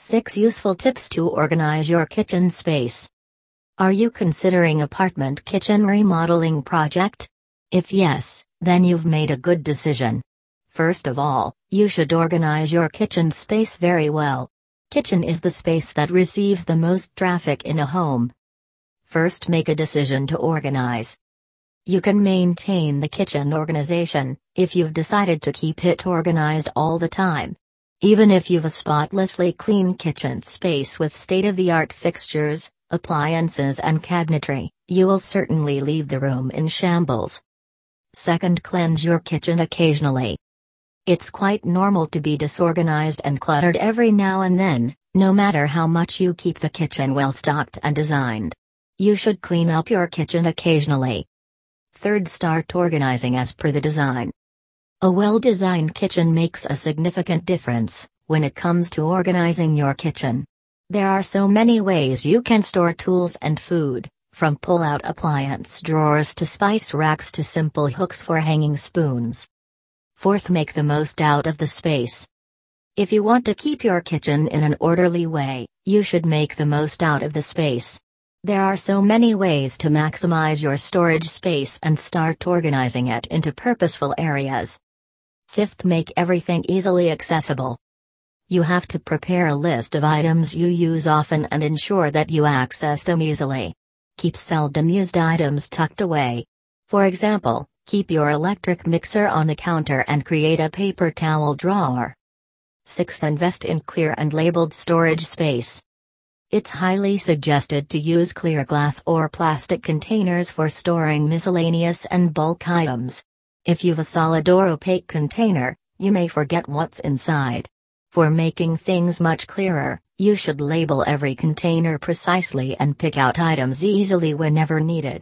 6 Useful Tips to Organize Your Kitchen Space. Are you considering apartment kitchen remodeling project? If yes, then you've made a good decision. First of all, you should organize your kitchen space very well. Kitchen is the space that receives the most traffic in a home. First, make a decision to organize. You can maintain the kitchen organization if you've decided to keep it organized all the time. Even if you've a spotlessly clean kitchen space with state-of-the-art fixtures, appliances and cabinetry, you will certainly leave the room in shambles. Second cleanse your kitchen occasionally. It's quite normal to be disorganized and cluttered every now and then, no matter how much you keep the kitchen well stocked and designed. You should clean up your kitchen occasionally. Third start organizing as per the design. A well-designed kitchen makes a significant difference when it comes to organizing your kitchen. There are so many ways you can store tools and food, from pull-out appliance drawers to spice racks to simple hooks for hanging spoons. Fourth, make the most out of the space. If you want to keep your kitchen in an orderly way, you should make the most out of the space. There are so many ways to maximize your storage space and start organizing it into purposeful areas. Fifth, make everything easily accessible. You have to prepare a list of items you use often and ensure that you access them easily. Keep seldom used items tucked away. For example, keep your electric mixer on the counter and create a paper towel drawer. Sixth, invest in clear and labeled storage space. It's highly suggested to use clear glass or plastic containers for storing miscellaneous and bulk items. If you've a solid or opaque container, you may forget what's inside. For making things much clearer, you should label every container precisely and pick out items easily whenever needed.